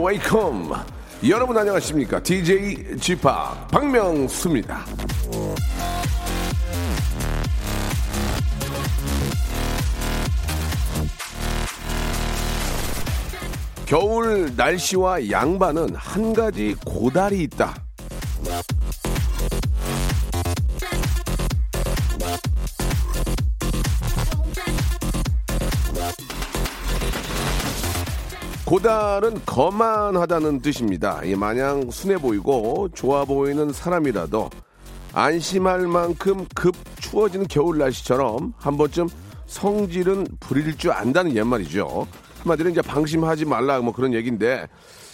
Welcome. 여러분 안녕하십니까? DJ Chip 박명수입니다. 겨울 날씨와 양반은 한 가지 고달이 있다. 고달은 거만하다는 뜻입니다. 이 마냥 순해 보이고 좋아 보이는 사람이라도 안심할 만큼 급 추워지는 겨울 날씨처럼 한 번쯤 성질은 부릴 줄 안다는 옛말이죠. 한마디로 이제 방심하지 말라 뭐 그런 얘기인데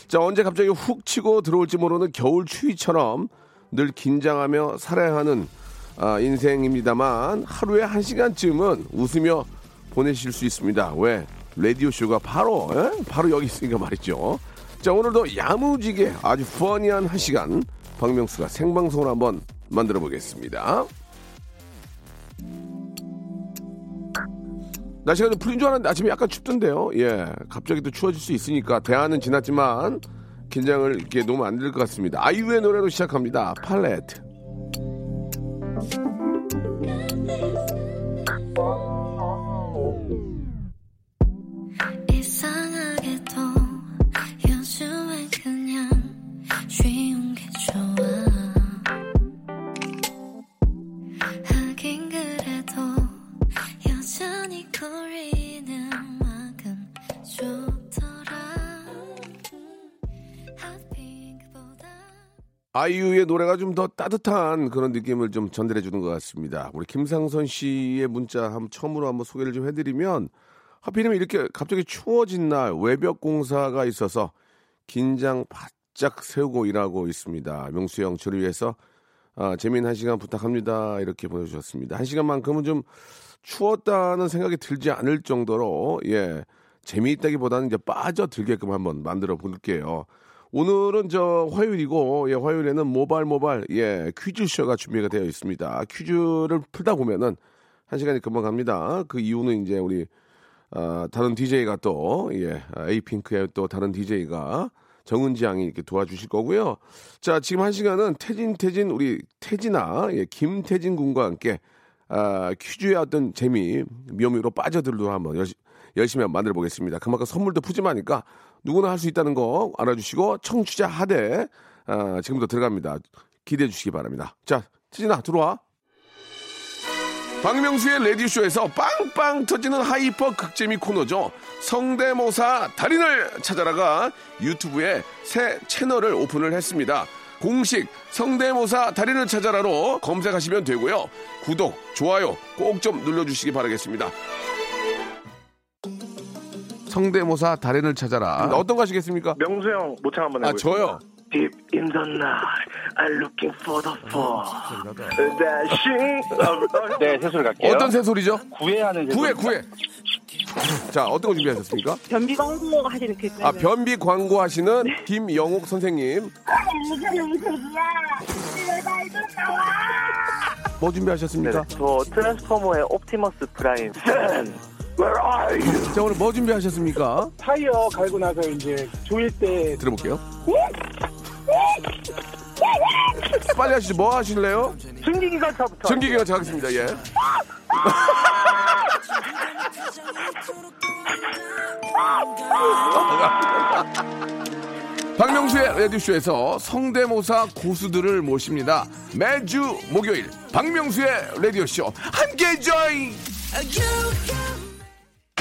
자 언제 갑자기 훅 치고 들어올지 모르는 겨울 추위처럼 늘 긴장하며 살아야 하는 아, 인생입니다만 하루에 한 시간쯤은 웃으며 보내실 수 있습니다. 왜? 라디오 쇼가 바로 에? 바로 여기 있으니까 말이죠. 자 오늘도 야무지게 아주 퍼니한 한 시간 박명수가 생방송을 한번 만들어 보겠습니다. 날씨가 좀 풀린 줄 알았는데 아침에 약간 춥던데요. 예. 갑자기 또 추워질 수 있으니까 대안은 지났지만 긴장을 이렇게 놓으면 안 될 것 같습니다. 아이유의 노래로 시작합니다. 팔레트. 아이유의 노래가 좀 더 따뜻한 그런 느낌을 좀 전달해 주는 것 같습니다. 우리 김상선 씨의 문자 한번 처음으로 한번 소개를 좀 해드리면 하필이면 이렇게 갑자기 추워진 날 외벽 공사가 있어서 긴장 바짝 세우고 일하고 있습니다. 명수 형 저를 위해서 아, 재미있는 한 시간 부탁합니다. 이렇게 보내주셨습니다. 한 시간만큼은 좀 추웠다는 생각이 들지 않을 정도로 예 재미있다기보다는 이제 빠져들게끔 한번 만들어 볼게요. 오늘은 저 화요일이고 예 화요일에는 모발 모발 예 퀴즈쇼가 준비가 되어 있습니다. 퀴즈를 풀다 보면은 한 시간이 금방 갑니다. 그 이유는 이제 우리 아, 다른 DJ가 또, 예, 아, 에이핑크의 또 다른 DJ가 정은지 양이 이렇게 도와주실 거고요. 자, 지금 한 시간은 태진, 태진, 우리 태진아, 예, 김태진 군과 함께, 아, 퀴즈의 어떤 재미, 묘미로 빠져들도록 한번 열심히 만들어 보겠습니다. 그만큼 선물도 푸짐하니까 누구나 할 수 있다는 거 알아주시고, 청취자 하대, 아, 지금부터 들어갑니다. 기대해 주시기 바랍니다. 자, 태진아, 들어와. 박명수의 라디오쇼에서 빵빵 터지는 hyper 극재미 코너죠. 성대모사 달인을 찾아라가 유튜브에 새 채널을 오픈을 했습니다. 공식 성대모사 달인을 찾아라로 검색하시면 되고요. 구독, 좋아요 꼭 좀 눌러주시기 바라겠습니다. 성대모사 달인을 찾아라. 어떤 거 하시겠습니까? 명수 형 모창 한번 아, 해보겠습니다. 저요. Deep in the night, I'm looking for the fall. Dashing. 어, 네, 세수를 갈게요. 어떤 새소리죠? 구애하는 구해, 구해. 자, 어떤 거 준비하셨습니까? 변비 광고 하시는 그 아, 변비 광고 하시는 김영옥 선생님. 뭐 준비하셨습니까? 저 트랜스포머의 옵티머스 프라임. Where are you? 자, 오늘 뭐 준비하셨습니까? 타이어 갈고 나서 이제 조일 때 들어볼게요. 빨리 하시죠. 뭐 하실래요? 증기기관차부터. 증기기관차 가겠습니다. 예. 박명수의 라디오쇼에서 성대모사 고수들을 모십니다. 매주 목요일 박명수의 라디오쇼 함께 join!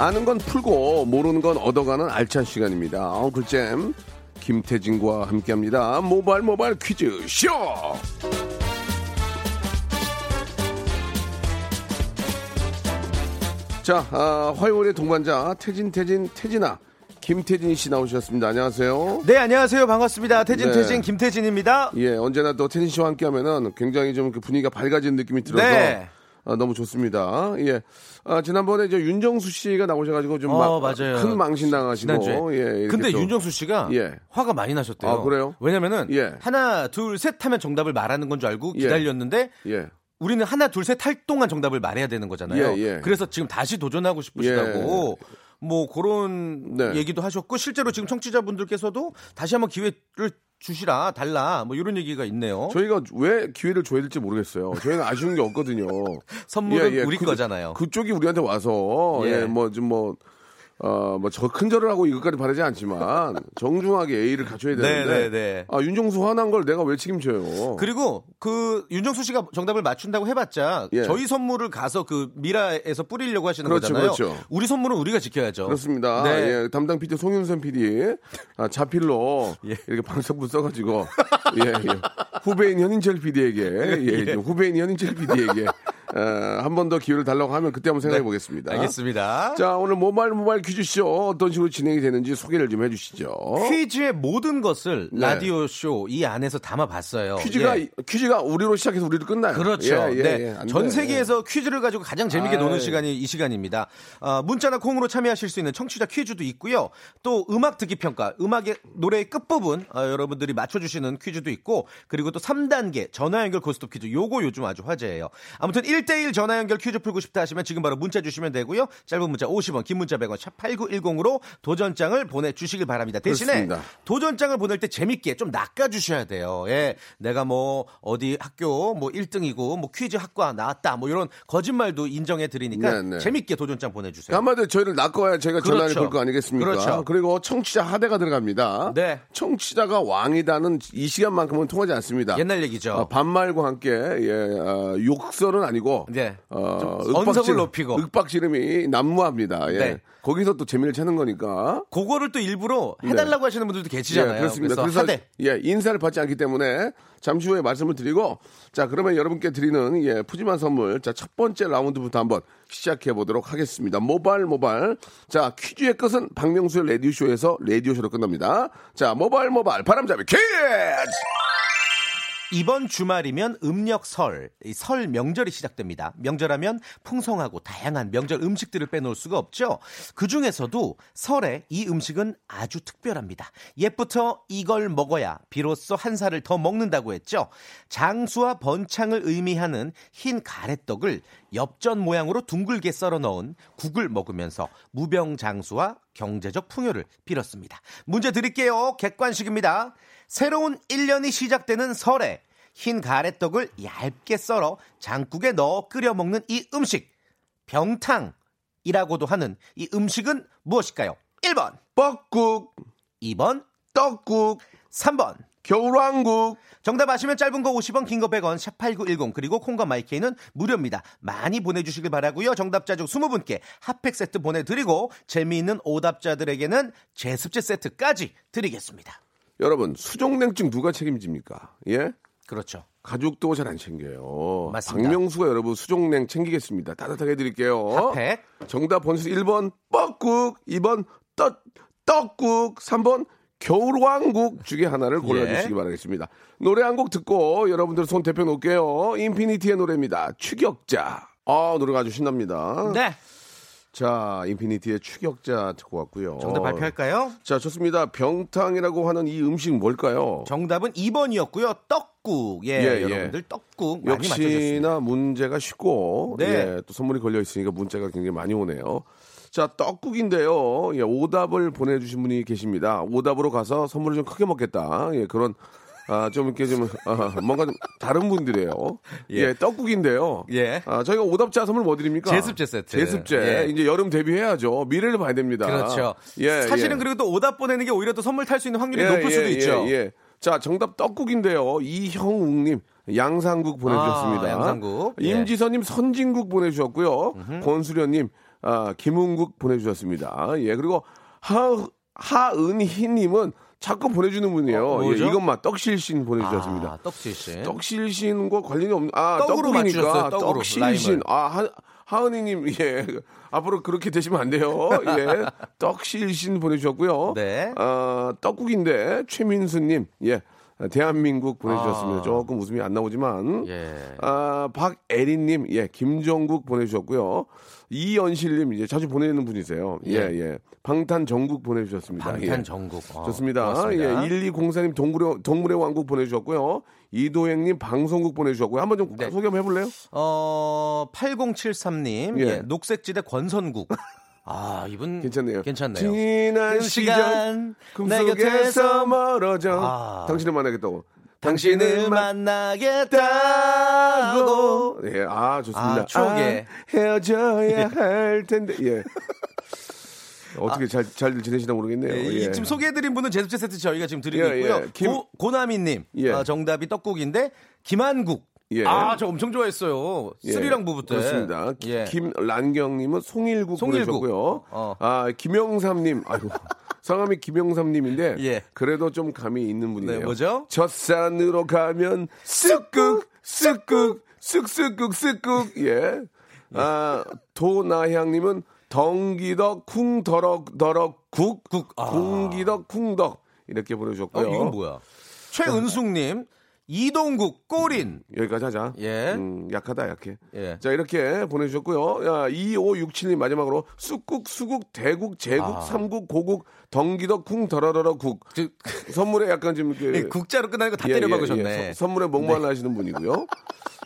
아는 건 풀고 모르는 건 얻어가는 알찬 시간입니다. 어, 글잼 김태진과 함께합니다. 모바일 모바일 퀴즈 쇼. 자, 아, 화요일의 동반자 태진 태진 태진아 김태진 씨 나오셨습니다. 안녕하세요. 네, 안녕하세요. 반갑습니다. 태진, 네. 태진, 김태진입니다. 예, 언제나 또 태진 씨와 함께하면은 굉장히 좀그 분위기가 밝아지는 느낌이 들어서 네. 아, 너무 좋습니다. 예. 아, 지난번에 저 윤정수 씨가 나오셔가지고 좀 어, 맞아요. 큰 망신 당하시고. 지난주에. 예, 근데 또- 윤정수 씨가 예. 화가 많이 나셨대요. 아, 그래요? 왜냐면은 예. 하나, 둘, 셋 하면 정답을 말하는 건 줄 알고 예. 기다렸는데 예. 우리는 하나, 둘, 셋 할 동안 정답을 말해야 되는 거잖아요. 예, 예. 그래서 지금 다시 도전하고 싶으시다고 뭐 그런 네. 얘기도 하셨고 실제로 지금 청취자분들께서도 다시 한번 기회를 주시라 달라 뭐 이런 얘기가 있네요. 저희가 왜 기회를 줘야 될지 모르겠어요. 저희는 아쉬운 게 없거든요. 선물은 우리 그, 거잖아요. 그쪽이 우리한테 와서 예. 예, 뭐좀뭐 어, 뭐, 저 큰절을 하고 이것까지 바라지 않지만, 정중하게 A를 갖춰야 되는데, 네, 네, 네. 아, 윤종수 화난 걸 내가 왜 책임져요? 그리고 그 윤정수 씨가 정답을 맞춘다고 해봤자 예. 저희 선물을 가서 그 미라에서 뿌리려고 하시는 그렇죠, 거잖아요. 그렇죠. 우리 선물은 우리가 지켜야죠. 그렇습니다. 네. 예, 담당 PD 송윤선 PD 아, 자필로 예. 이렇게 방석부 써가지고 예, 예. 후배인 현인철 PD에게 예, 좀 후배인 현인철 PD에게 한 번 더 기회를 달라고 하면 그때 한번 생각해 보겠습니다. 네. 알겠습니다. 자 오늘 모바일 모바일 퀴즈쇼 어떤 식으로 진행이 되는지 소개를 좀 해주시죠. 퀴즈의 모든 것을 네. 라디오 쇼 이 안에서 담아봤어요. 퀴즈가 예. 퀴즈가 우리로 시작해서 우리로 끝나요. 그렇죠. 예, 예, 네. 예, 안전 돼. 세계에서 퀴즈를 가지고 가장 재밌게 아이. 노는 시간이 이 시간입니다. 어, 문자나 콩으로 참여하실 수 있는 청취자 퀴즈도 있고요. 또 음악 듣기 평가, 음악의 노래의 끝 부분 어, 여러분들이 맞춰주시는 퀴즈도 있고 그리고 또 3단계 전화 연결 고스톱 퀴즈 요거 요즘 아주 화제예요. 아무튼 1 대1 전화 연결 퀴즈 풀고 싶다 하시면 지금 바로 문자 주시면 되고요. 짧은 문자 50원, 긴 문자 100원, 샵 8910으로 도전장을 보내주시길 바랍니다. 대신에 그렇습니다. 도전장을 보낼 때 재밌게 좀 낚아주셔야 돼요. 예. 내가 뭐 어디 학교 뭐 1등이고 뭐 퀴즈 학과 나왔다 뭐 이런 거짓말도 인정해 드리니까 네, 네. 재밌게 도전장 보내주세요. 한마디로 저희를 낚아야 전화를 그렇죠. 걸거 아니겠습니까? 그렇죠. 리고 청취자 하대가 들어갑니다. 네. 청취자가 왕이다는 이 시간만큼은 통하지 않습니다. 옛날 얘기죠. 어, 반말과 함께 예, 어, 욕설은 아니고 네. 어, 좀 언성을 높이고. 윽박지름이 난무합니다. 예. 네. 거기서 또 재미를 찾는 거니까. 그거를 또 일부러 해달라고 하시는 분들도 계시잖아요. 예, 그렇습니다. 그래서 그래서. 예, 인사를 받지 않기 때문에 잠시 후에 말씀을 드리고 자, 그러면 여러분께 드리는 예, 푸짐한 선물. 자, 첫 번째 라운드부터 한번 시작해 보도록 하겠습니다. 모바일 모바일. 자, 퀴즈의 끝은 박명수의 라디오 쇼에서 라디오 쇼로 끝납니다. 자, 모바일 모바일 바람잡이 퀴즈! 이번 주말이면 음력 설, 이설 명절이 시작됩니다. 명절하면 풍성하고 다양한 명절 음식들을 빼놓을 수가 없죠. 그 중에서도 설에 이 음식은 아주 특별합니다. 옛부터 이걸 먹어야 비로소 한 살을 더 먹는다고 했죠. 장수와 번창을 의미하는 흰 가래떡을 엽전 모양으로 둥글게 썰어 넣은 국을 먹으면서 무병장수와 경제적 풍요를 빌었습니다. 문제 드릴게요. 객관식입니다. 새로운 1년이 시작되는 설에 흰 가래떡을 얇게 썰어 장국에 넣어 끓여 먹는 이 음식 병탕이라고도 하는 이 음식은 무엇일까요? 1번, 뻐국, 2번, 떡국, 3번. 겨울왕국. 정답 아시면 짧은 거 50원, 긴 거 100원, 샵8910 그리고 콩과 마이케이는 무료입니다. 많이 보내주시길 바라고요. 정답자 중 20분께 핫팩 세트 보내드리고 재미있는 오답자들에게는 제습제 세트까지 드리겠습니다. 여러분, 수족냉증 누가 책임집니까? 예? 그렇죠. 가족도 잘 안 챙겨요. 맞습니다. 박명수가 여러분 수족냉 챙기겠습니다. 따뜻하게 해드릴게요. 핫팩. 정답 번수 1번 뻐국, 2번 떡, 떡국, 3번 겨울왕국 중에 하나를 골라주시기 예. 바라겠습니다. 노래 한 곡 듣고 여러분들 손 대표 놓을게요. 인피니티의 노래입니다. 추격자. 아, 노래가 아주 신납니다. 네. 자, 인피니티의 추격자 듣고 왔고요. 정답 발표할까요? 자, 좋습니다. 병탕이라고 하는 이 음식 뭘까요? 정답은 2번이었고요. 떡국. 예, 예, 예. 여러분들 떡국 많이 맞춰주셨습니다. 역시나 문제가 쉽고 네. 예, 또 선물이 걸려 있으니까 문제가 굉장히 많이 오네요. 자 떡국인데요. 예, 오답을 보내주신 분이 계십니다. 오답으로 가서 선물을 좀 크게 먹겠다. 예, 그런 아, 좀 이렇게 좀 아, 뭔가 좀 다른 분들이에요. 예, 예. 떡국인데요. 예. 아, 저희가 오답자 선물 뭐 드립니까? 제습제 세트. 제습제. 예. 이제 여름 데뷔해야죠. 미래를 봐야 됩니다. 그렇죠. 예, 사실은 예. 그리고 또 오답 보내는 게 오히려 또 선물 탈 수 있는 확률이 예, 높을 수도 예, 있죠. 예, 예. 자, 정답 떡국인데요. 이형욱님, 양상국 보내주셨습니다. 아, 양상국. 예. 임지선님, 선진국 보내주셨고요. 권수련님, 아, 김은국 보내주셨습니다. 예, 그리고 하, 하은희님은 자꾸 보내주는 분이에요. 어? 예, 이것만 떡실신 보내주셨습니다. 아, 떡실신. 떡실신과 관련이 없는 아 떡으로 맞추셨어요, 떡으로, 떡실신. 아 하, 하은이님 예 앞으로 그렇게 되시면 안 돼요 예 떡실신 보내주셨고요 네. 아 떡국인데 최민수님 예 대한민국 보내주셨습니다 아. 조금 웃음이 안 나오지만 예. 아 박애린님 예 김정국 보내주셨고요 이연실님 이제 자주 보내는 분이세요 예 예 예. 방탄 정국 보내주셨습니다 예. 방탄 전국. 어, 좋습니다. 고맙습니다. 예, 1204님 동물의, 동물의 왕국 보내주셨고요. 이도행님 방송국 보내주셨고요. 한번 좀 네. 소개 한번 해볼래요? 어, 8073님. 예. 예. 녹색지대 권선국. 아, 이분 괜찮네요. 괜찮네요. 지난 그 시간 내 곁에서 멀어져 아. 당신을 만나겠다고. 당신을 만나겠다고. 예, 아 좋습니다. 아, 추억의. 아, 헤어져야 할 텐데. 예. 어떻게 잘, 잘 지내시나 모르겠네요. 예, 이 예. 지금 소개해드린 분은 제습제 세트 저희가 지금 드리고 예, 있고요. 예. 김- 고, 고나미님 예. 어, 정답이 떡국인데 김한국. 예. 아, 저 엄청 좋아했어요. 예, 스리랑 부부 때. 그렇습니다. 예. 김란경님은 송일국, 송일국. 보내셨고요. 어. 아 김영삼님, 아이고 성함이 김영삼님인데 예. 그래도 좀 감이 있는 분이네요. 네, 뭐죠? 젖산으로 가면 쓱극 쓱극 쓱쓱극 쓱극 예. 아 도나향님은 덩기덕 쿵더럭 더럭 국, 국, 아. 공기덕 쿵덕 이렇게 어, 보내주셨고요. 이건 뭐야? 최은숙님, 이동국, 꼬린. 여기까지 하자. 예. 음, 약하다, 약해. 예. 자, 이렇게 보내주셨고요. 야, 2567님 마지막으로 쑥국, 수국, 대국, 제국, 아. 삼국, 고국, 덩기덕, 쿵, 더러러러 국. 선물에 약간 좀 이렇게. 예, 국자로 끝나는 거다 예, 때려 예, 박으셨네. 예. 서- 선물에 목만 하시는 분이고요.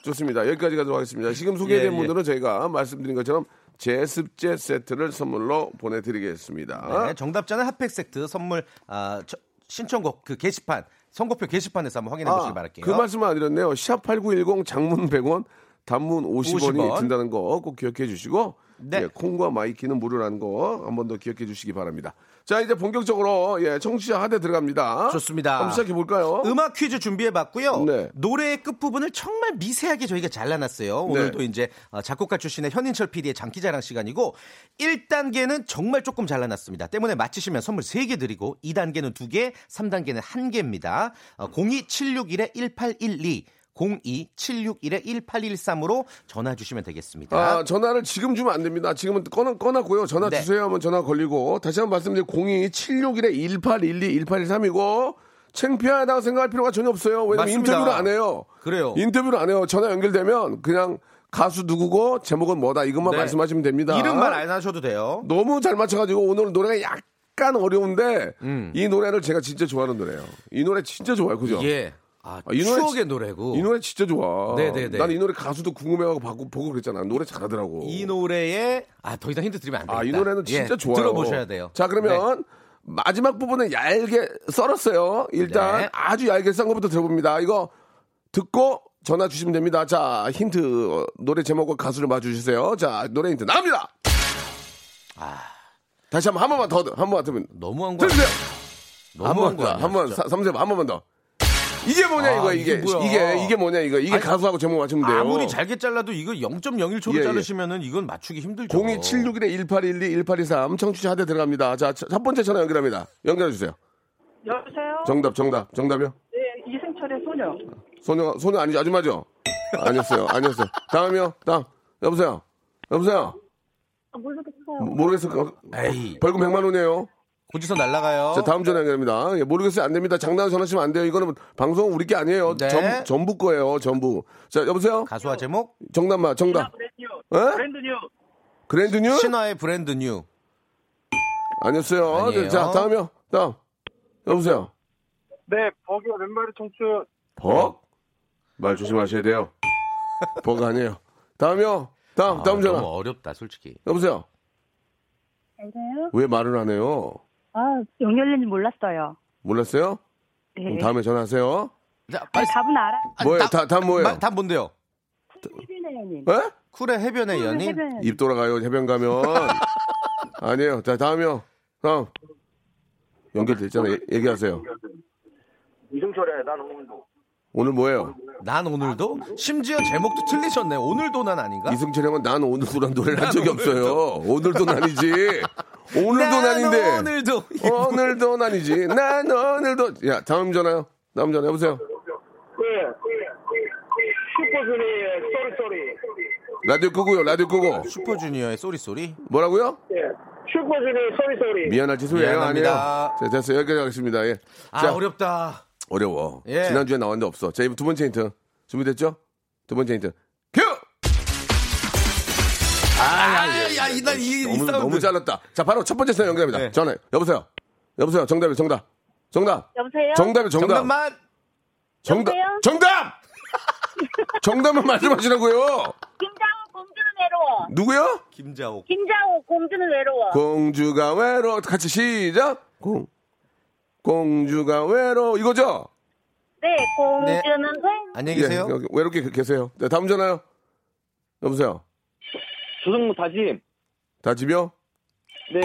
좋습니다. 여기까지 가도록 하겠습니다. 지금 소개된 예, 예. 분들은 저희가 말씀드린 것처럼 제습제 세트를 선물로 보내드리겠습니다. 네, 정답자는 핫팩 세트 선물 아, 저- 신청곡 그 게시판 선곡표 게시판에서 한번 확인해 보시기 바랄게요. 그 말씀을 안 드렸네요. 샵8910 장문 100원, 단문 50원이 50원. 든다는 거 꼭 기억해 주시고 네. 예, 콩과 마이키는 무료라는 거 한 번 더 기억해 주시기 바랍니다. 자, 이제 본격적으로 예, 청취자 하대 들어갑니다. 좋습니다. 한번 시작해 볼까요? 음악 퀴즈 준비해 봤고요. 네. 노래의 끝부분을 정말 미세하게 저희가 잘라놨어요. 오늘도 네. 이제 어, 작곡가 출신의 현인철 PD의 장기자랑 시간이고 1단계는 정말 조금 잘라놨습니다. 때문에 맞히시면 선물 3개 드리고 2단계는 2개, 3단계는 1개입니다. 어, 02761-1812 02-761-1813으로 전화 주시면 되겠습니다. 아, 전화를 지금 주면 안 됩니다. 지금은 꺼, 꺼놨고요. 전화 네. 주세요 하면 전화 걸리고 다시 한번 말씀드리면 02-761-1812 1813이고 창피하다고 생각할 필요가 전혀 없어요. 왜냐면 맞습니다. 인터뷰를 안 해요. 그래요. 인터뷰를 안 해요. 전화 연결되면 그냥 가수 누구고 제목은 뭐다 이것만 네. 말씀하시면 됩니다. 이름만 안 하셔도 돼요. 너무 잘 맞춰가지고 오늘 노래가 약간 어려운데 음. 이 노래를 제가 진짜 좋아하는 노래예요. 이 노래 진짜 좋아요, 그죠? 예. 아, 아, 이 노래 추억의 지- 노래고. 이 노래 진짜 좋아. 네네네. 난 이 노래 가수도 궁금해하고 보고, 보고 그랬잖아. 노래 잘하더라고. 이 노래에 아 더 이상 힌트 드리면 안 됩니다. 아, 이 노래는 진짜 예, 좋아요. 들어보셔야 돼요. 자, 그러면 네. 마지막 부분은 얇게 썰었어요. 일단 네. 아주 얇게 썬 것부터 들어봅니다. 이거 듣고 전화 주시면 됩니다. 자, 힌트 어, 노래 제목과 가수를 맞춰주세요. 자, 노래 힌트 나갑니다. 아. 다시 한번 한 번만 더, 한 번만 들으면 너무한 거 들으세요. 너무한 거야. 한 번, 진짜. 삼세번 한 번만 더. 이게 뭐냐 아, 이거 이게 이게. 이게 이게 뭐냐 이거 이게 아니, 가수하고 제목 맞추면 돼요. 아무리 잘게 잘라도 이거 0.01초로 예, 예. 자르시면은 이건 맞추기 힘들죠. 02761-1812 1823 청취자 하대 들어갑니다. 자, 첫 번째 전화 연결합니다. 연결해 주세요. 여보세요? 정답, 정답, 정답이요? 네, 이승철의 소녀. 소녀, 소녀 아니죠? 아줌마죠? 아니었어요, 아니었어요. 다음이요? 다음. 여보세요? 여보세요? 아, 모르겠어요. 모르겠어요. 에이, 벌금 100만 원이에요. 고지서 날라가요. 자, 다음 전화 연결합니다. 예, 모르겠어요. 안 됩니다. 장난 전화하시면 안 돼요. 이거는 방송 우리 게 아니에요. 네. 전, 전부 거예요, 전부. 자, 여보세요? 가수와 제목 정답만, 정답. Brand New. 에? Brand New. Grand New? 신화의 Brand New. 아니었어요. 아니에요. 자, 다음이요. 다음. 여보세요? 네, 벅의 맨발의 청춘. 벅? 말 조심하셔야 돼요. 벅 아니에요. 다음이요. 다음, 다음 아, 전화. 너무 어렵다, 솔직히. 여보세요? 여보세요? 왜 말을 안 해요? 아, 연결된지 몰랐어요. 몰랐어요? 네. 그럼 다음에 전화하세요. 자, 아니, 빨리 답은 알아. 아니, 뭐예요? 답- 다, 답 뭐예요? 마- 답 뭔데요? 해변의연님. 에? 쿨의 해변의 연인. 해변의연. 입 돌아가요, 해변 가면. 아니에요. 자, 다음이요. 다음. 연결됐잖아요. 얘- 얘기하세요. 이승철의 난 오늘도. 오늘 뭐예요? 난 오늘도 심지어 제목도 틀리셨네. 오늘도 난 아닌가? 이승철 형은 난 오늘도란 노래를 한 적이 없어요. 오늘도 난이지. 오늘도 난인데. 오늘도 오늘도 난이지. 난 오늘도. 야, 다음 전화요. 다음 전화 여보세요. 네. 슈퍼주니어의 Sorry Sorry. 라디오 끄고요. 라디오 끄고. 슈퍼주니어의 Sorry Sorry. 뭐라고요? 예. 슈퍼주니어의 Sorry Sorry. 미안할. 미안합니다. 아니에요. 자, 됐어요. 여기까지 하겠습니다. 예. 아 자, 어렵다. 어려워. 예. 지난주에 나왔는데 없어. 자, 이번 두 번째 힌트. 준비됐죠? 두 번째 힌트. 큐! 아야야 이날 이, 이 너무. 너무 잘랐다. 자, 바로 첫 번째 사연 연결합니다. 네. 전화. 여보세요. 여보세요. 정답이 정답. 정답. 여보세요? 정답이 정답. 정답만 정답. 여보세요? 정답! 정답을 말씀하시라고요. 김장호 공주는 외로워. 누구요? 김자옥. 김장호 공주는 외로워. 공주가 외로 같이 시작. 공 공주가 외로 이거죠? 네, 공주는 왜? 안녕히 계세요. 예, 외롭게 계세요. 네, 다음 전화요. 여보세요. 조성모 다짐. 다짐이요? 네.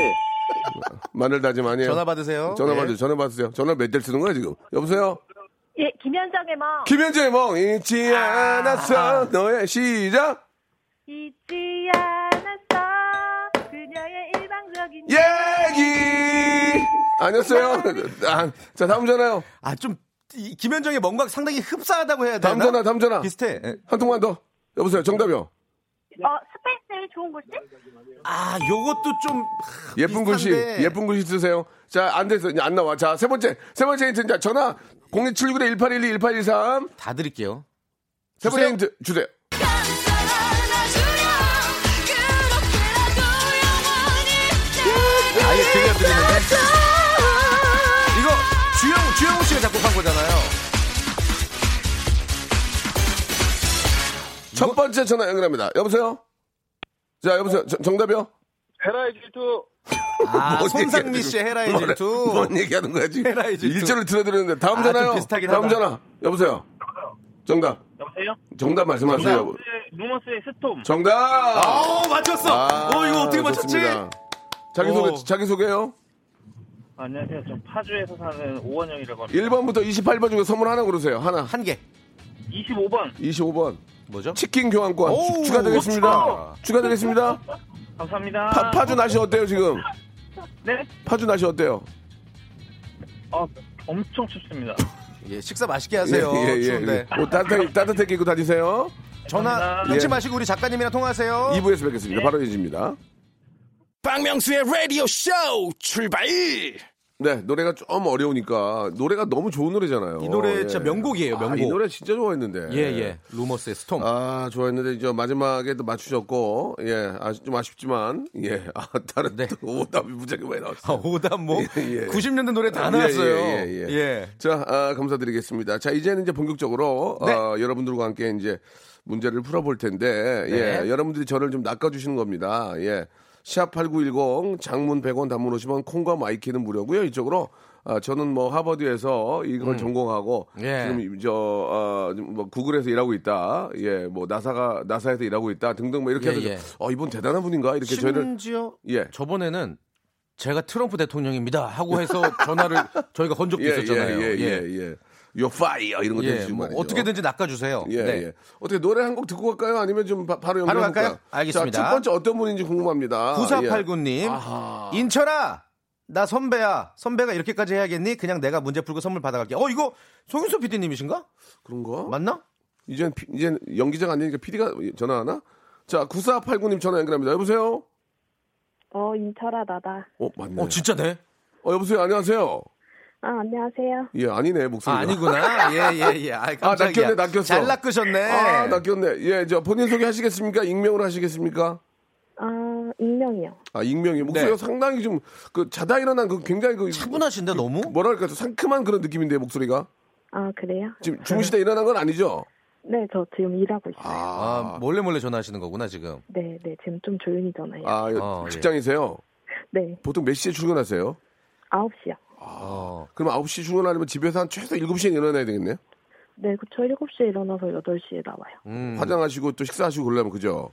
마늘 다짐 아니에요? 전화 받으세요. 전화 네. 받으세요. 전화 받으세요. 전화 몇 대를 쓰는 거야 지금? 여보세요. 예, 김현정의 뭐 김현재의 멍 잊지 않았어 너의 시작 잊지 않았어 그녀의 일방적인 얘기 아니었어요. 아, 자 다음 전화요. 아좀 김현정의 뭔가 상당히 흡사하다고 해야 되나? 다음 전화 다음 전화 비슷해. 예. 한 통만 더. 여보세요. 정답이요. 어 스페이스의 좋은 글씨? 아 요것도 좀 예쁜 글씨 비슷한데. 예쁜 글씨 쓰세요. 자 안 돼서 안 나와. 자 세 번째 세 번째 힌트 자 전화 02796에 1812 1813 다 드릴게요. 세 번째 힌트 주세요. 아예 들려드리는 첫 번째 전화 연결합니다. 여보세요. 자 여보세요. 저- 정답이요. 헤라의 질투. 아 뭔 손상미 씨의 헤라의 뭐래- 질투. 뭔 얘기하는 거야 지금? 헤라의 질투. 일절을 들어드렸는데 다음 아, 좀 전화요. 비슷하긴 다음 하다. 전화. 여보세요. 정답. 여보세요? 정답 말씀하세요. 여보. 루머스의 Storm. 정답. 어 맞췄어. 어 이거 어떻게 맞췄지? 좋습니다. 자기 소개 어. 자기 소개요. 안녕하세요. 전 파주에서 사는 오원영이라고 합니다. 1번부터 28번 중에 선물 하나 고르세요. 하나. 한 개. 25번. 25번. 뭐죠? 치킨 교환권 오, 추- 추가되겠습니다. 추가되겠습니다. 감사합니다. 파, 파주 날씨 어때요 지금? 네? 파주 날씨 어때요? 아, 엄청 춥습니다. 예 식사 맛있게 하세요. 예, 예, 예. 추운데. 뭐 따뜻하게 따뜻하게 입고 다니세요. 전화. 끊지 예. 마시고 우리 작가님이랑 통화하세요. 2부에서 뵙겠습니다. 바로 이어집니다. 박명수의 라디오 쇼 출발 네, 노래가 좀 어려우니까 노래가 너무 좋은 노래잖아요. 이 노래 진짜 명곡이에요, 아, 명곡. 이 노래 진짜 좋아했는데. 예, 예. 루머스의 스톰. 아, 좋아했는데 이제 마지막에 또 맞추셨고 예, 아, 좀 아쉽지만 예, 아, 다른 네. 또 오답이 무지하게 많이 나왔어요. 아, 오답 뭐 예, 예. 90년대 노래 다 예, 나왔어요. 예, 예, 예. 자, 아, 감사드리겠습니다. 자, 이제는 이제 본격적으로 네. 어, 여러분들과 함께 이제 문제를 풀어볼 텐데, 예, 네. 여러분들이 저를 좀 낚아주시는 겁니다. 예. 샵8910 장문 100원 단문 50원 콩과 마이키는 무료고요. 이쪽으로 아, 저는 뭐 하버드에서 이걸 전공하고 음. 예. 지금 저 어, 뭐 구글에서 일하고 있다. 예, 뭐 나사가 나사에서 일하고 있다 등등 뭐 이렇게 예, 해서 예. 어 이분 대단한 분인가 이렇게 저희를 예. 저번에는 제가 트럼프 대통령입니다 하고 해서 전화를 저희가 건 적도 있었잖아요. 예, 예, 예, 예. You're fire 이런 거 예, 해주시고 뭐 말이죠. 어떻게든지 낚아주세요. 예, 네. 예. 어떻게 노래 한 곡 듣고 갈까요? 아니면 좀 바, 로 바로 갈까요? 알겠습니다. 자, 첫 번째 어떤 분인지 궁금합니다. 9489님, 예. 인철아, 나 선배야. 선배가 이렇게까지 해야겠니? 그냥 내가 문제 풀고 선물 받아갈게. 어, 이거 송윤수 PD님이신가? 그런가? 맞나? 이젠 피- 이젠 연기자가 아니니까 PD가 전화하나? 자, 9489님 전화 연결합니다. 여보세요? 어, 인철아 나다. 어, 맞네. 어, 진짜네. 어, 여보세요? 안녕하세요? 아, 안녕하세요. 예, 아니네, 아, 목소리가. 아니구나. 예, 예, 예. 아, 아. 낚였네, 낚였어. 잘 낚으셨네. 아, 낚였네. 예, 저 본인 소개 하시겠습니까? 익명으로 하시겠습니까? 아, 익명이요. 아, 익명이. 목소리가 네. 상당히 좀, 그, 자다 일어난 그 굉장히 그. 차분하신데 너무? 뭐랄까, 좀 상큼한 그런 느낌인데, 목소리가. 아, 그래요? 지금 주무시다 일어난 건 아니죠? 네, 저 지금 일하고 있어요. 아, 몰래 몰래 전화하시는 거구나, 지금. 네, 네, 지금 좀 조용히 전화해요. 아, 어, 예. 직장이세요? 네, 보통 몇 시에 출근하세요? 9시요. 어. 그럼 9시 출근하려면 집에서 한 최소 7시에 일어나야 되겠네요? 네, 그쵸. 7시에 일어나서 8시에 나와요. 음. 화장하시고 또 식사하시고 그러려면 그죠?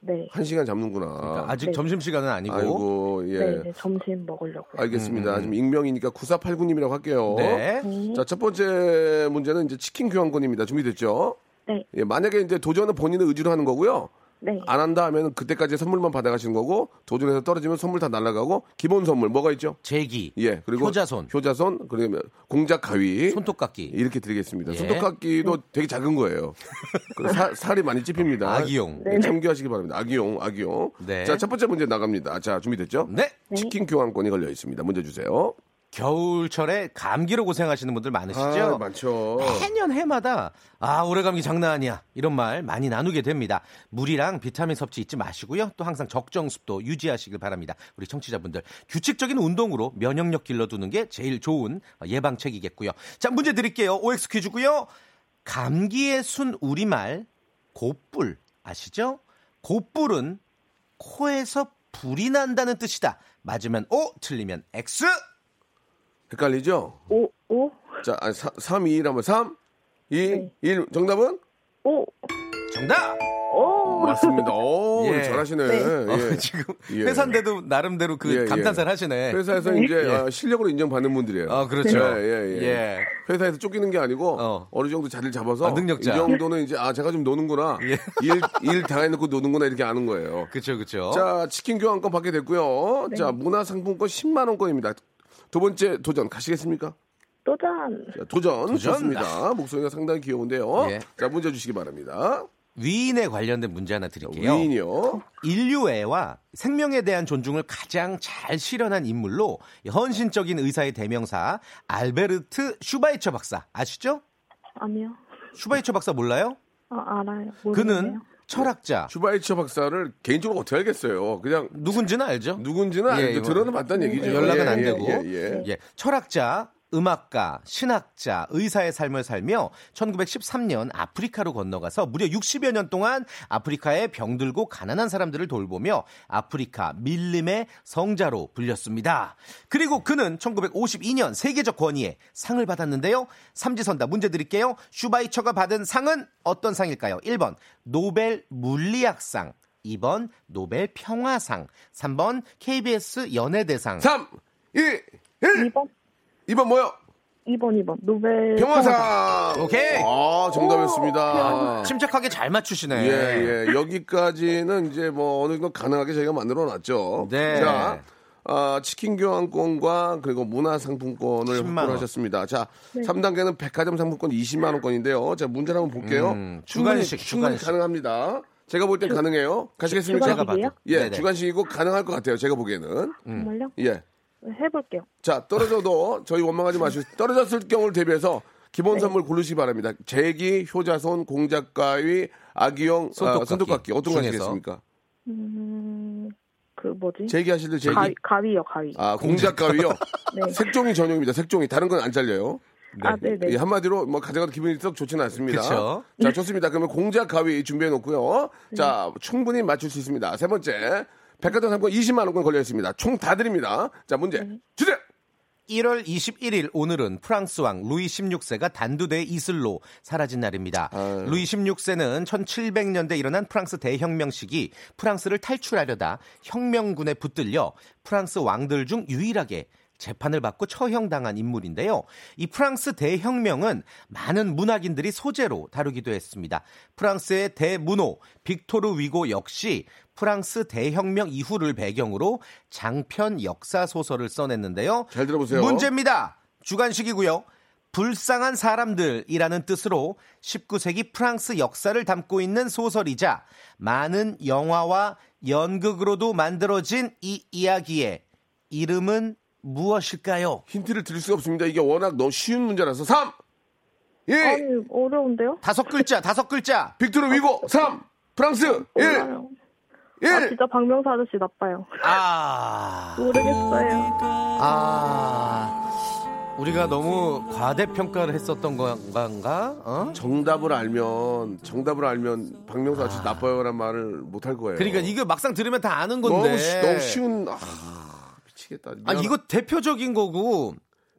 네. 한 시간 잡는구나. 그러니까 아직 네. 점심 시간은 아니고. 아이고, 예. 네, 네, 점심 먹으려고요. 알겠습니다. 지금 익명이니까 9489님이라고 할게요. 음, 네. 네. 자, 첫 번째 문제는 이제 치킨 교환권입니다. 준비됐죠? 네. 예, 만약에 이제 도전은 본인의 의지로 하는 거고요. 네. 안 한다 하면 그때까지 선물만 받아가시는 거고 도전해서 떨어지면 선물 다 날라가고 기본 선물 뭐가 있죠? 제기, 예, 그리고 효자손, 효자손, 그리고 공작 가위, 손톱깎이, 이렇게 드리겠습니다. 예. 손톱깎이도 되게 작은 거예요. 그리고 사- 살이 많이 찝힙니다. 아기용. 예, 참고하시기 바랍니다. 아기용, 아기용. 네. 자, 첫 번째 문제 나갑니다. 자, 준비됐죠? 네. 치킨 교환권이 걸려 있습니다. 문제 주세요. 겨울철에 감기로 고생하시는 분들 많으시죠? 아, 많죠. 해년 해마다 아 올해 감기 장난 아니야 이런 말 많이 나누게 됩니다. 물이랑 비타민 섭취 잊지 마시고요. 또 항상 적정 습도 유지하시길 바랍니다. 우리 청취자분들 규칙적인 운동으로 면역력 길러두는 게 제일 좋은 예방책이겠고요. 자 문제 드릴게요. OX 퀴즈고요. 감기의 순 우리말 고뿔 아시죠? 고뿔은 코에서 불이 난다는 뜻이다. 맞으면 O, 틀리면 X. 헷갈리죠? 오, 오, 자, 아, 3, 2, 1 하면 3, 2, 네. 1. 정답은? 오, 정답. 오. 맞습니다. 오, 예. 잘하시네. 네. 어, 예. 지금 예. 회사인데도 나름대로 그 예, 예. 감탄사를 하시네. 회사에서 이제 예. 아, 실력으로 인정받는 분들이에요. 아, 그렇죠. 예, 예, 예. 예. 회사에서 쫓기는 게 아니고 어. 어. 느 정도 자리를 잡아서 아, 능력자. 이 정도는 이제 아 제가 좀 노는구나. 예. 일, 일 당해놓고 노는구나 이렇게 아는 거예요. 그렇죠, 그렇죠. 자, 치킨 교환권 받게 됐고요. 네. 자, 문화상품권 10만 원권입니다. 두 번째 도전 가시겠습니까? 도전. 자, 도전, 도전. 좋습니다. 목소리가 상당히 귀여운데요. 예. 자, 문제 주시기 바랍니다. 위인에 관련된 문제 하나 드릴게요. 위인이요. 인류애와 생명에 대한 존중을 가장 잘 실현한 인물로 헌신적인 의사의 대명사 알베르트 슈바이처 박사 아시죠? 아니요. 슈바이처 박사 몰라요? 아, 알아요. 모르겠네요. 그는 철학자. 슈바이처 박사를 개인적으로 어떻게 알겠어요? 그냥 누군지는 알죠? 누군지는 예, 알죠. 들어는 봤다는 얘기죠. 연락은 예, 안 예, 되고 예, 예. 예, 철학자, 음악가, 신학자, 의사의 삶을 살며 1913년 아프리카로 건너가서 무려 60여 년 동안 아프리카의 병들고 가난한 사람들을 돌보며 아프리카 밀림의 성자로 불렸습니다. 그리고 그는 1952년 세계적 권위에 상을 받았는데요. 삼지선다 문제 드릴게요. 슈바이처가 받은 상은 어떤 상일까요? 1번 노벨 물리학상 2번 노벨 평화상, 3번 KBS 연예대상. 3, 2, 1. 2번, 2번 뭐요? 2번, 2번. 노벨. 평화상. 오케이. 아, 정답이었습니다. 침착하게 잘 맞추시네. 예, 예. 여기까지는 이제 뭐 어느 정도 가능하게 저희가 만들어 놨죠. 네. 자, 아, 치킨 교환권과 그리고 문화상품권을 10만 원. 확보를 하셨습니다. 자, 네. 3단계는 백화점 상품권 20만 원권인데요. 자, 문제를 한번 볼게요. 음, 충분히, 주간식, 충분히 주간식. 가능합니다. 제가 볼 땐 가능해요. 가시겠습니까? 주간식이요? 봐도. 예, 네네. 주간식이고 가능할 것 같아요. 제가 보기에는. 정말요? 예. 해볼게요. 자, 떨어져도 저희 원망하지 마시고 떨어졌을 경우를 대비해서 기본 선물 고르시기 바랍니다. 제기, 효자손, 공작가위, 아기용, 손톱깎이. 아, 손톱깎이 어떤 거. 하시겠습니까? 음, 그 뭐지? 제기 하실 때 제기? 가위, 가위 요, 가위. 아, 공작가위요? 네. 색종이 전용입니다. 색종이. 다른 건 안 잘려요. 아, 네네. 예, 한마디로 뭐 가져가도 기분이 썩 좋지는 않습니다. 그쵸. 자, 좋습니다. 그러면 공작 가위 준비해 놓고요. 네. 자, 충분히 맞출 수 있습니다. 세 번째. 백화점 상품 20만 원권 걸려 있습니다. 총 다 드립니다. 자, 문제 네. 주세요. 1월 21일 오늘은 프랑스 왕 루이 16세가 단두대 이슬로 사라진 날입니다. 아유. 루이 16세는 1700년대 일어난 프랑스 대혁명 시기 프랑스를 탈출하려다 혁명군에 붙들려 프랑스 왕들 중 유일하게 재판을 받고 처형당한 인물인데요. 이 프랑스 대혁명은 많은 문학인들이 소재로 다루기도 했습니다. 프랑스의 대문호 빅토르 위고 역시 프랑스 대혁명 이후를 배경으로 장편 역사 소설을 써냈는데요. 잘 들어보세요. 문제입니다. 주간식이고요. 불쌍한 사람들이라는 뜻으로 19세기 프랑스 역사를 담고 있는 소설이자 많은 영화와 연극으로도 만들어진 이 이야기의 이름은 무엇일까요? 힌트를 드릴 수가 없습니다. 이게 워낙 너무 쉬운 문제라서 3, 2, 아니, 어려운데요? 다섯 글자, 다섯 글자. 빅토르 위고 3, 프랑스 1, 몰라요. 아, 1. 진짜 박명수 아저씨 나빠요. 아, 모르겠어요. 아, 우리가 너무 과대평가를 했었던 건가? 어? 정답을 알면 정답을 알면 박명수 아저씨 나빠요란 말을 못 할 거예요. 그러니까 이거 막상 들으면 다 아는 건데. 너무, 쉬- 너무 쉬운 아, 미치겠다. 아, 미안하- 이거 대표적인 거고.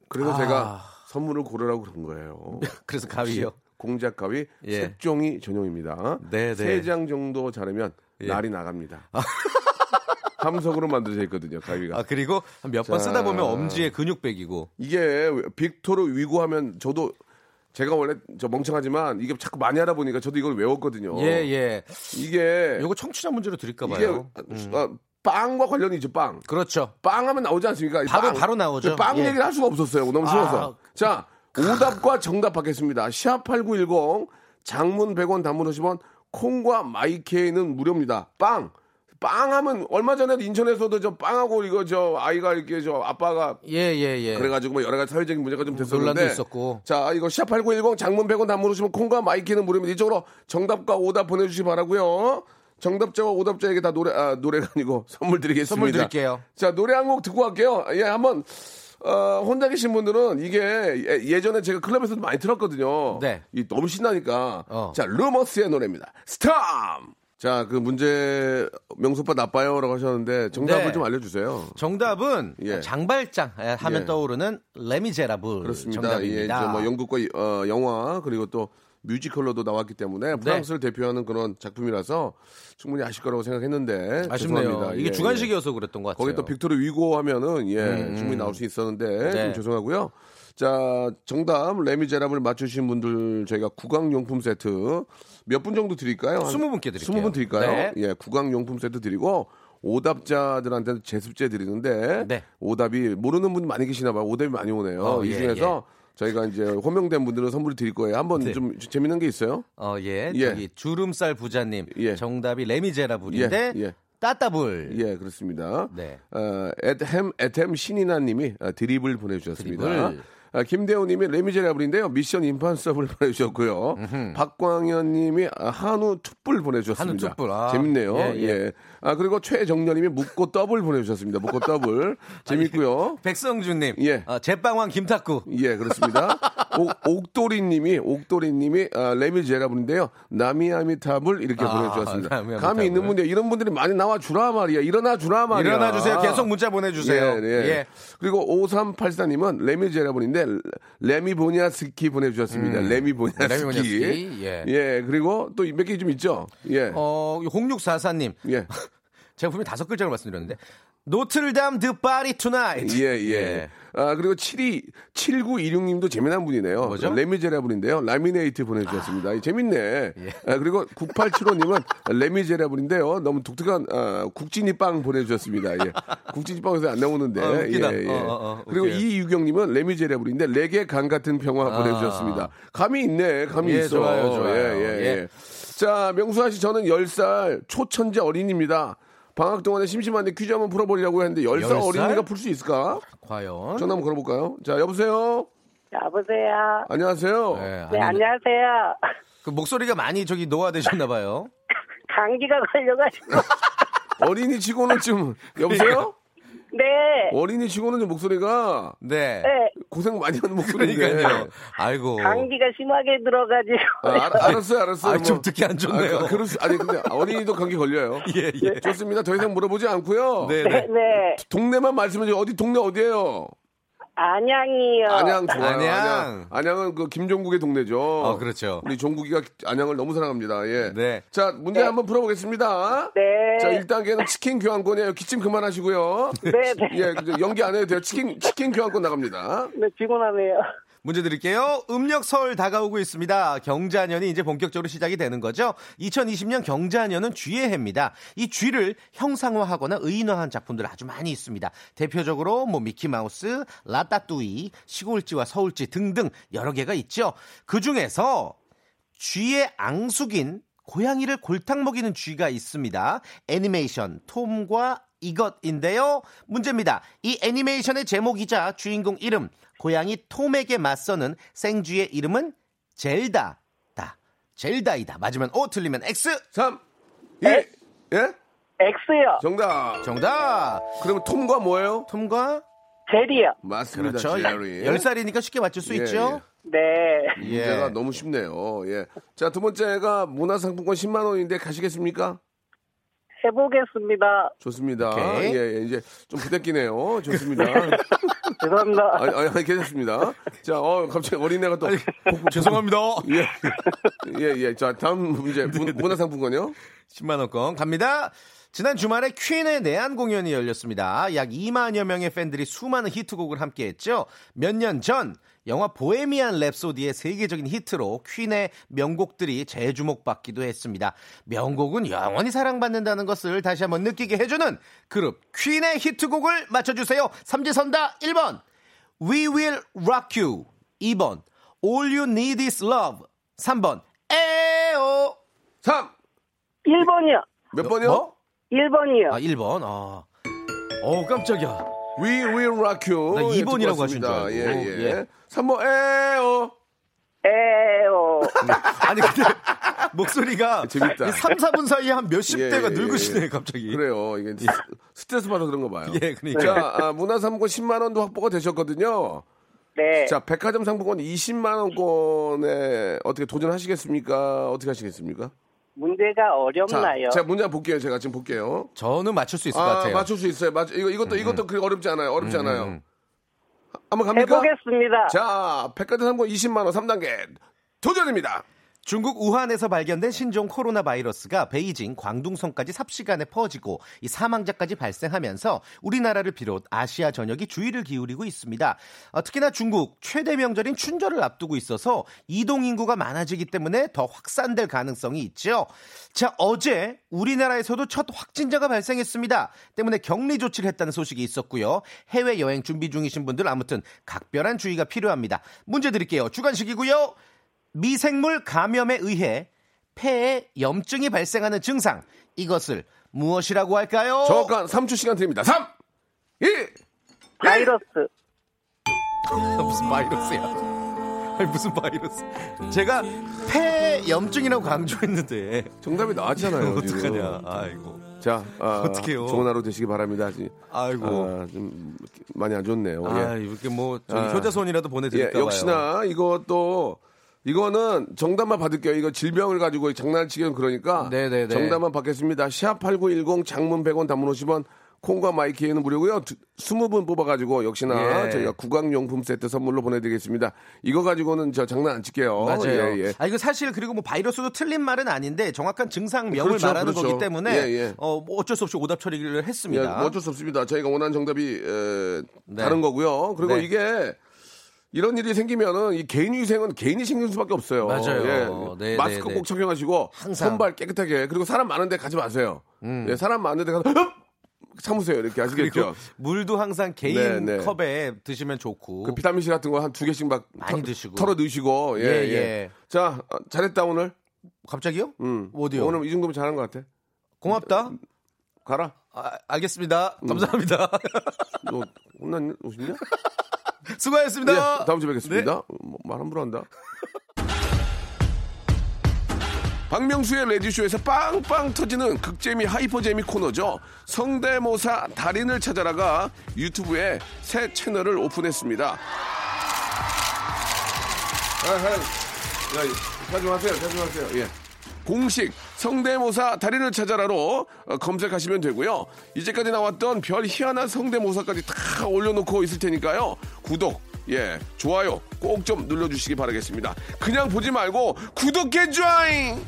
그래서 아. 제가 선물을 고르라고 그런 거예요. 그래서 가위요. 공작 가위 예. 색종이 전용입니다. 네, 네. 세장 정도 자르면 예. 날이 나갑니다. 함석으로 만들어져 있거든요, 가위가. 아 그리고 몇번 자. 쓰다 보면 엄지에 근육 빼기고. 이게 빅토르 위고 하면 저도 제가 원래 저 멍청하지만 이게 자꾸 많이 하다 보니까 저도 이걸 외웠거든요. 예 예. 이게 요거 청취자 문제로 드릴까 이게 봐요. 아, 빵과 관련이 있죠, 빵. 그렇죠. 빵 하면 나오지 않습니까? 이 바로- 나오죠. 빵 예. 얘기를 할 수가 없었어요. 너무 쉬워서. 아. 자, 오답과 정답 받겠습니다. 샵8910 장문 100원 단문 50원 콩과 my K는 무료입니다. 빵. 빵 하면 얼마 전에도 인천에서도 저 빵하고 이거 저 아이가 이렇게 저 아빠가 예예 예. 그래가지고 뭐 여러 가지 사회적인 문제가 좀 논란도 됐었는데 있었고. 자 이거 샵 8910 장문 100원 단문 오시면 콩과 my K는 무료입니다. 이쪽으로 정답과 오답 보내주시기 바라고요. 정답자와 오답자에게 다 노래 아, 노래가 아니고 선물 드리겠습니다. 선물 드릴게요. 자 노래 한 곡 듣고 갈게요. 예 한번 어, 혼자 계신 분들은 이게 예- 예전에 제가 클럽에서도 많이 들었거든요. 네. 이 너무 신나니까. 어. 자 루머스의 노래입니다. 스톰. 자 그 문제 명소빠 나빠요라고 하셨는데 정답을 네. 좀 알려주세요. 정답은 예. 장발장 예, 하면 예. 떠오르는 레미제라블 그렇습니다. 정답입니다. 예, 저뭐 영국과 어, 영화 그리고 또 뮤지컬로도 나왔기 때문에 네. 프랑스를 대표하는 그런 작품이라서 충분히 아실 거라고 생각했는데 아쉽네요. 죄송합니다. 이게 예, 주간식이어서 그랬던 것 예. 같아요. 거기 또 빅토르 위고 하면은 예 음. 충분히 나올 수 있었는데 네. 좀 죄송하고요. 자 정답 레미제라블 맞추신 분들 저희가 구강용품 세트 몇 분 정도 드릴까요? 한 20분께 드릴게요. 20분 드릴까요? 네. 예, 구강용품 세트 드리고 오답자들한테는 제습제 드리는데 네. 오답이 모르는 분 많이 계시나 봐요. 오답이 많이 오네요. 어, 이 예, 중에서 저희가 이제 호명된 분들은 선물 드릴 거예요. 한번 네. 좀 재밌는 게 있어요? 어, 예. 예. 저기 주름살 부자님 예. 정답이 레미제라블인데 예, 예. 따따블. 예, 그렇습니다. 네. 어, 에템 에템 신이나 님이 어, 드리블 보내주셨습니다. 드리블. 아, 김대호님이 레미제라블인데요. Mission Impossible 보내주셨고요. 박광현님이 아, 한우 투뿔 보내주셨습니다. 한우 투뿔, 아. 재밌네요. 예, 예, 예. 아 그리고 최정렬님이 묻고 더블 보내주셨습니다. 묻고 더블 재밌고요. 백성준님. 예. 어, 제빵왕 김탁구. 예, 그렇습니다. 옥, 옥도리님이, 옥도리님이, 아, 레미제라블인데요. 나미아미타블 이렇게 아, 보내주셨습니다. 나미아미타블. 감이 있는 분들, 이런 분들이 많이 나와 주라 말이야. 일어나 주라 말이야. 일어나 주세요. 계속 문자 보내주세요. 예, 예. 그리고 5384님은 레미제라블인데, 레미보니아스키 보내주셨습니다. 레미보니아스키. 레미보니아스키, 예. 예, 그리고 또 몇 개 좀 있죠. 예. 어, 0644님. 예. 제가 분명히 다섯 글자로 말씀드렸는데. 노틀담 드 파리 tonight. 예, 예. 아, 그리고 72, 7926님도 재미난 분이네요. 뭐죠? 레미제라블인데요. 라미네이트 보내주셨습니다. 이 재밌네. 아, 그리고 9875님은 레미제라블인데요. 너무 독특한, 아, 국진이 빵 보내주셨습니다. 예. 국진이 빵에서 안 나오는데. 어. 예, 예. 어, 어, 어, 그리고. 이유경님은 레미제라블인데 레게 간 같은 평화 아. 보내주셨습니다. 감이 있네. 감이 예, 있어. 좋아요, 좋아요. 예, 예, 예. 예. 자, 명수아 씨, 저는 10살 초천재 어린입니다. 방학 동안에 심심한데 퀴즈 한번 풀어보려고 했는데 10살, 열 살? 어린이가 풀 수 있을까? 과연. 전화 한번 걸어볼까요? 자, 여보세요? 여보세요. 안녕하세요? 네, 네, 아니, 안녕하세요. 그 목소리가 많이 저기 노화되셨나봐요. 감기가 걸려가지고. 어린이 치고는 좀, 여보세요? 네. 어린이 치고는 좀 목소리가 네. 네. 고생 많이 하는 목소리인데. 그러니까요. 아이고. 감기가 심하게 들어가지고. 아, 알, 알았어요, 알았어요. 아, 좀 듣기 안 좋네요. 아, 그럴 수, 아니, 근데 어린이도 감기 걸려요. 예, 예. 좋습니다. 더 이상 물어보지 않고요. 네, 네, 네. 네. 동네만 말씀해 주세요. 어디 동네 어디예요? 안양이요. 안양 좋아요. 안양. 안양. 안양 은 그 김종국의 동네죠. 어, 그렇죠. 우리 종국이가 안양을 너무 사랑합니다. 예. 네. 자, 문제 한번 풀어보겠습니다. 네. 자, 1단계는 치킨 교환권이에요. 기침 그만하시고요. 네, 네. 예. 연기 안 해도 돼요. 치킨, 치킨 교환권 나갑니다. 네, 피곤하네요. 문제 드릴게요. 음력 설 다가오고 있습니다. 경자년이 이제 본격적으로 시작이 되는 거죠. 2020년 경자년은 쥐의 해입니다. 이 쥐를 형상화하거나 의인화한 작품들 아주 많이 있습니다. 대표적으로 뭐 미키마우스, 라따뚜이, 시골쥐와 서울쥐 등등 여러 개가 있죠. 그 중에서 쥐의 앙숙인 고양이를 골탕 먹이는 쥐가 있습니다. 애니메이션 톰과 이것인데요. 문제입니다. 이 애니메이션의 제목이자 주인공 이름, 고양이 톰에게 맞서는 생쥐의 이름은 젤다다. 젤다이다. 맞으면 O, 틀리면 X. 3, 2, 네. 예? X요. 정답. 정답. 그러면 톰과 뭐예요? 톰과 젤이요. 맞습니다. 그렇죠. 제리. 10살이니까 쉽게 맞출 수 예, 있죠. 네. 문제가 예. 너무 쉽네요. 예. 자, 두 번째가 문화상품권 10만 원인데 가시겠습니까? 해보겠습니다. 좋습니다. 오케이. 예, 예, 이제 좀 부대끼네요. 좋습니다. 죄송합니다. 아니, 아니, 아니, 괜찮습니다. 자, 어, 갑자기 어린애가 또. 죄송합니다. 예. 예, 예. 자, 다음 문제. 네, 문, 문화상품권요? 10만 원권 갑니다. 지난 주말에 퀸의 내한 공연이 열렸습니다. 약 2만여 명의 팬들이 수많은 히트곡을 함께했죠. 몇 년 전 영화 보헤미안 랩소디의 세계적인 히트로 퀸의 명곡들이 재주목받기도 했습니다. 명곡은 영원히 사랑받는다는 것을 다시 한번 느끼게 해주는 그룹 퀸의 히트곡을 맞춰주세요. 삼지선다 1번 We Will Rock You 2번 All You Need Is Love 3번 에오 3! 1번이요. 몇 번이요? 뭐? 1번이요. 아, 1번. 아. 어, 깜짝이야. We will rock you. 나 예, 2번이라고 듣고 하신 줄. 알고. 예, 예. 예. 3번, 에어. 에오. 아니, 근데 목소리가 재밌다. 3, 4분 사이에 한 몇십 예, 대가 예, 늙으시네, 예. 갑자기. 그래요. 이게 스- 스트레스 받아 그런 거 봐요. 예, 그러니까. 자, 아, 문화상품권 10만 원도 확보가 되셨거든요. 네. 자, 백화점 상품권 20만 원권에 어떻게 도전하시겠습니까? 어떻게 하시겠습니까? 문제가 자, 어렵나요? 제가 문제 한번 볼게요. 제가 지금 볼게요. 저는 맞출 수 있을 것 아, 같아요. 맞출 수 있어요. 맞, 이거, 이것도, 이것도 그렇게 어렵지 않아요. 어렵지 음, 않아요. 음. 한번 갑니까? 해보겠습니다. 자, 백화점 상품권 20만 원 3단계 도전입니다. 중국 우한에서 발견된 신종 코로나 바이러스가 베이징, 광둥성까지 삽시간에 퍼지고 이 사망자까지 발생하면서 우리나라를 비롯 아시아 전역이 주의를 기울이고 있습니다. 어, 특히나 중국 최대 명절인 춘절을 앞두고 있어서 이동 인구가 많아지기 때문에 더 확산될 가능성이 있죠. 자, 어제 우리나라에서도 첫 확진자가 발생했습니다. 때문에 격리 조치를 했다는 소식이 있었고요. 해외 여행 준비 중이신 분들 아무튼 각별한 주의가 필요합니다. 문제 드릴게요. 주관식이고요. 미생물 감염에 의해 폐에 염증이 발생하는 증상 이것을 무엇이라고 할까요? 정확한 3초 시간 드립니다. 3, 2, 바이러스. 무슨 바이러스야? 아니 무슨 바이러스? 제가 폐 염증이라고 강조했는데 정답이 나왔잖아요. 어떡하냐? 아이고. 자, 아, 어떡해요? 좋은 하루 되시기 바랍니다. 아이고. 아, 좀 많이 안 좋네요. 아, 예. 이렇게 뭐 저기 아. 효자손이라도 예, 보내드릴까 봐요. 역시나 이것도 이거는 정답만 받을게요. 이거 질병을 가지고 장난치기는 그러니까 네네네. 정답만 받겠습니다. 샵8910 장문 100원 단문 50원 콩과 마이키에는 무료고요. 두- 20분 뽑아가지고 역시나 예. 저희가 구강용품 세트 선물로 보내드리겠습니다. 이거 가지고는 저 장난 안 칠게요. 맞아요. 예, 예. 아 이거 사실 그리고 뭐 바이러스도 틀린 말은 아닌데 정확한 증상명을 그렇죠, 말하는 그렇죠. 거기 때문에 예, 예. 어, 뭐 어쩔 수 없이 오답 처리를 예, 했습니다. 뭐 어쩔 수 없습니다. 저희가 원하는 정답이 에, 네. 다른 거고요. 그리고 네. 이게 이런 일이 생기면은 이 개인 위생은 개인이 신경 수밖에 없어요. 맞아요. 예. 네, 마스크 네, 꼭 네. 착용하시고 항상. 음. 손발 깨끗하게 그리고 사람 많은데 가지 마세요. 예, 사람 많은데 가서 흡! 참으세요. 이렇게 아시겠죠? 그리고 물도 항상 개인 네, 네. 컵에 드시면 좋고. 그 비타민 C 같은 거 한 두 개씩 막 많이 터- 드시고. 털어 넣으시고 예, 예, 예. 예. 자 어, 잘했다 오늘. 갑자기요? 음. 어디요? 오늘 이 정도면 잘한 것 같아. 고맙다. 가라. 아, 알겠습니다. 음. 감사합니다. 너 혼났냐? 오셨냐? 수고하셨습니다. 예, 다음 주에 뵙겠습니다. 네. 뭐, 말 함부로 한다. 박명수의 레디쇼에서 빵빵 터지는 극재미 하이퍼재미 코너죠. 성대모사 달인을 찾아라가 유튜브에 새 채널을 오픈했습니다. 아, 아, 야, 자중하세요, 자중하세요. 예. 공식 성대모사 달인을 찾아라로 어, 검색하시면 되고요. 이제까지 나왔던 별 희한한 성대모사까지 다 올려놓고 있을 테니까요. 구독, 예, 좋아요 꼭 좀 눌러주시기 바라겠습니다. 그냥 보지 말고 구독해 줘잉!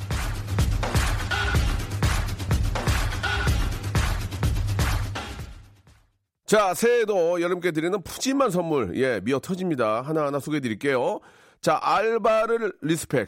자, 새해에도 여러분께 드리는 푸짐한 선물, 예, 미어 터집니다. 하나하나 소개해 드릴게요. 자, 알바를 respect,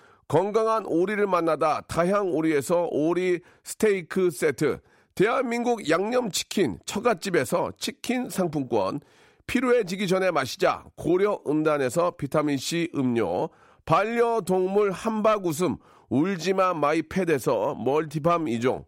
건강한 오리를 만나다 다향 오리에서 오리 스테이크 세트, 대한민국 양념치킨 처갓집에서 치킨 상품권, 피로해지기 전에 마시자. 고려 은단에서 비타민C 음료, 반려동물 함박 웃음. 울지마 마이 팻에서 multi balm 이종,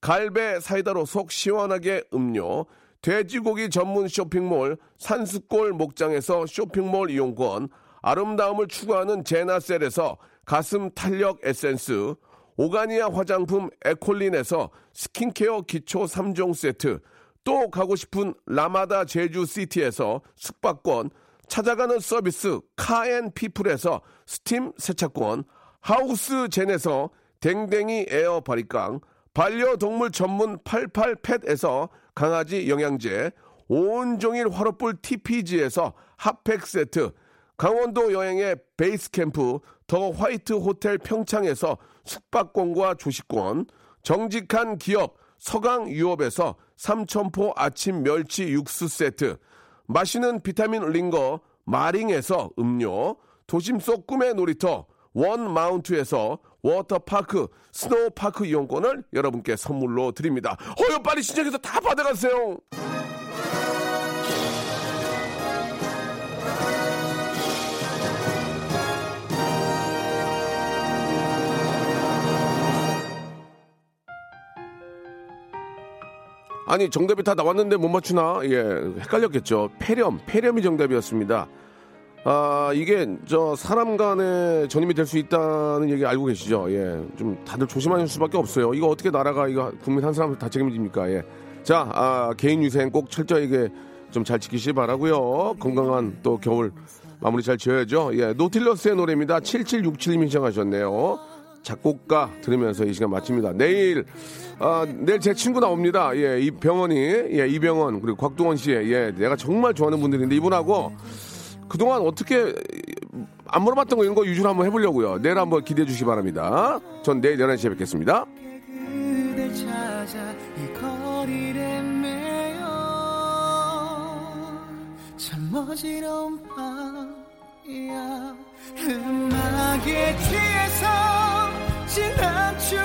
갈배 사이다로 속 시원하게 음료, 돼지고기 전문 쇼핑몰 산수골 목장에서 쇼핑몰 이용권, 아름다움을 추구하는 제나셀에서 가슴 탄력 에센스, 오가니아 화장품 에콜린에서 스킨케어 기초 3종 세트, 또 가고 싶은 라마다 제주시티에서 숙박권, 찾아가는 서비스 카앤피플에서 스팀 세차권, 하우스 젠에서 댕댕이 에어 바리깡, 반려동물 전문 88팻에서 강아지 영양제, 온종일 화로불 TPG에서 핫팩 세트, 강원도 여행의 베이스 캠프 더 화이트 호텔 평창에서 숙박권과 조식권, 정직한 기업 서강 유업에서 삼천포 아침 멸치 육수 세트, 마시는 비타민 링거 마링에서 음료, 도심 속 꿈의 놀이터 원 마운트에서 워터파크 스노우파크 이용권을 여러분께 선물로 드립니다. 어여 빨리 신청해서 다 받아가세요. 아니 정답이 다 나왔는데 못 맞추나? 예, 헷갈렸겠죠. 폐렴, 폐렴이 정답이었습니다. 아 이게 저 사람 간의 전임이 될 수 있다는 얘기 알고 계시죠? 예, 좀 다들 조심하실 수밖에 없어요. 이거 어떻게 나라가 이거 국민 한 사람 다 책임집니까? 예, 자 아, 개인 위생 꼭 철저하게 좀 잘 지키시기 바라고요. 건강한 또 겨울 마무리 잘 지어야죠. 예, 노틸러스의 노래입니다. 7767님이 신청하셨네요. 작곡가 들으면서 이 시간 마칩니다. 내일 아, 내일 제 친구 나옵니다. 예, 이 병원이 예, 이병헌 그리고 곽동원 씨의 예, 내가 정말 좋아하는 분들인데 이분하고 그동안 어떻게 안 물어봤던 거 이런 거 유주를 한번 해보려고요. 내일 한번 기대해 주시기 바랍니다. 전 내일 11시에 뵙겠습니다. 음악에 취해서 지난 추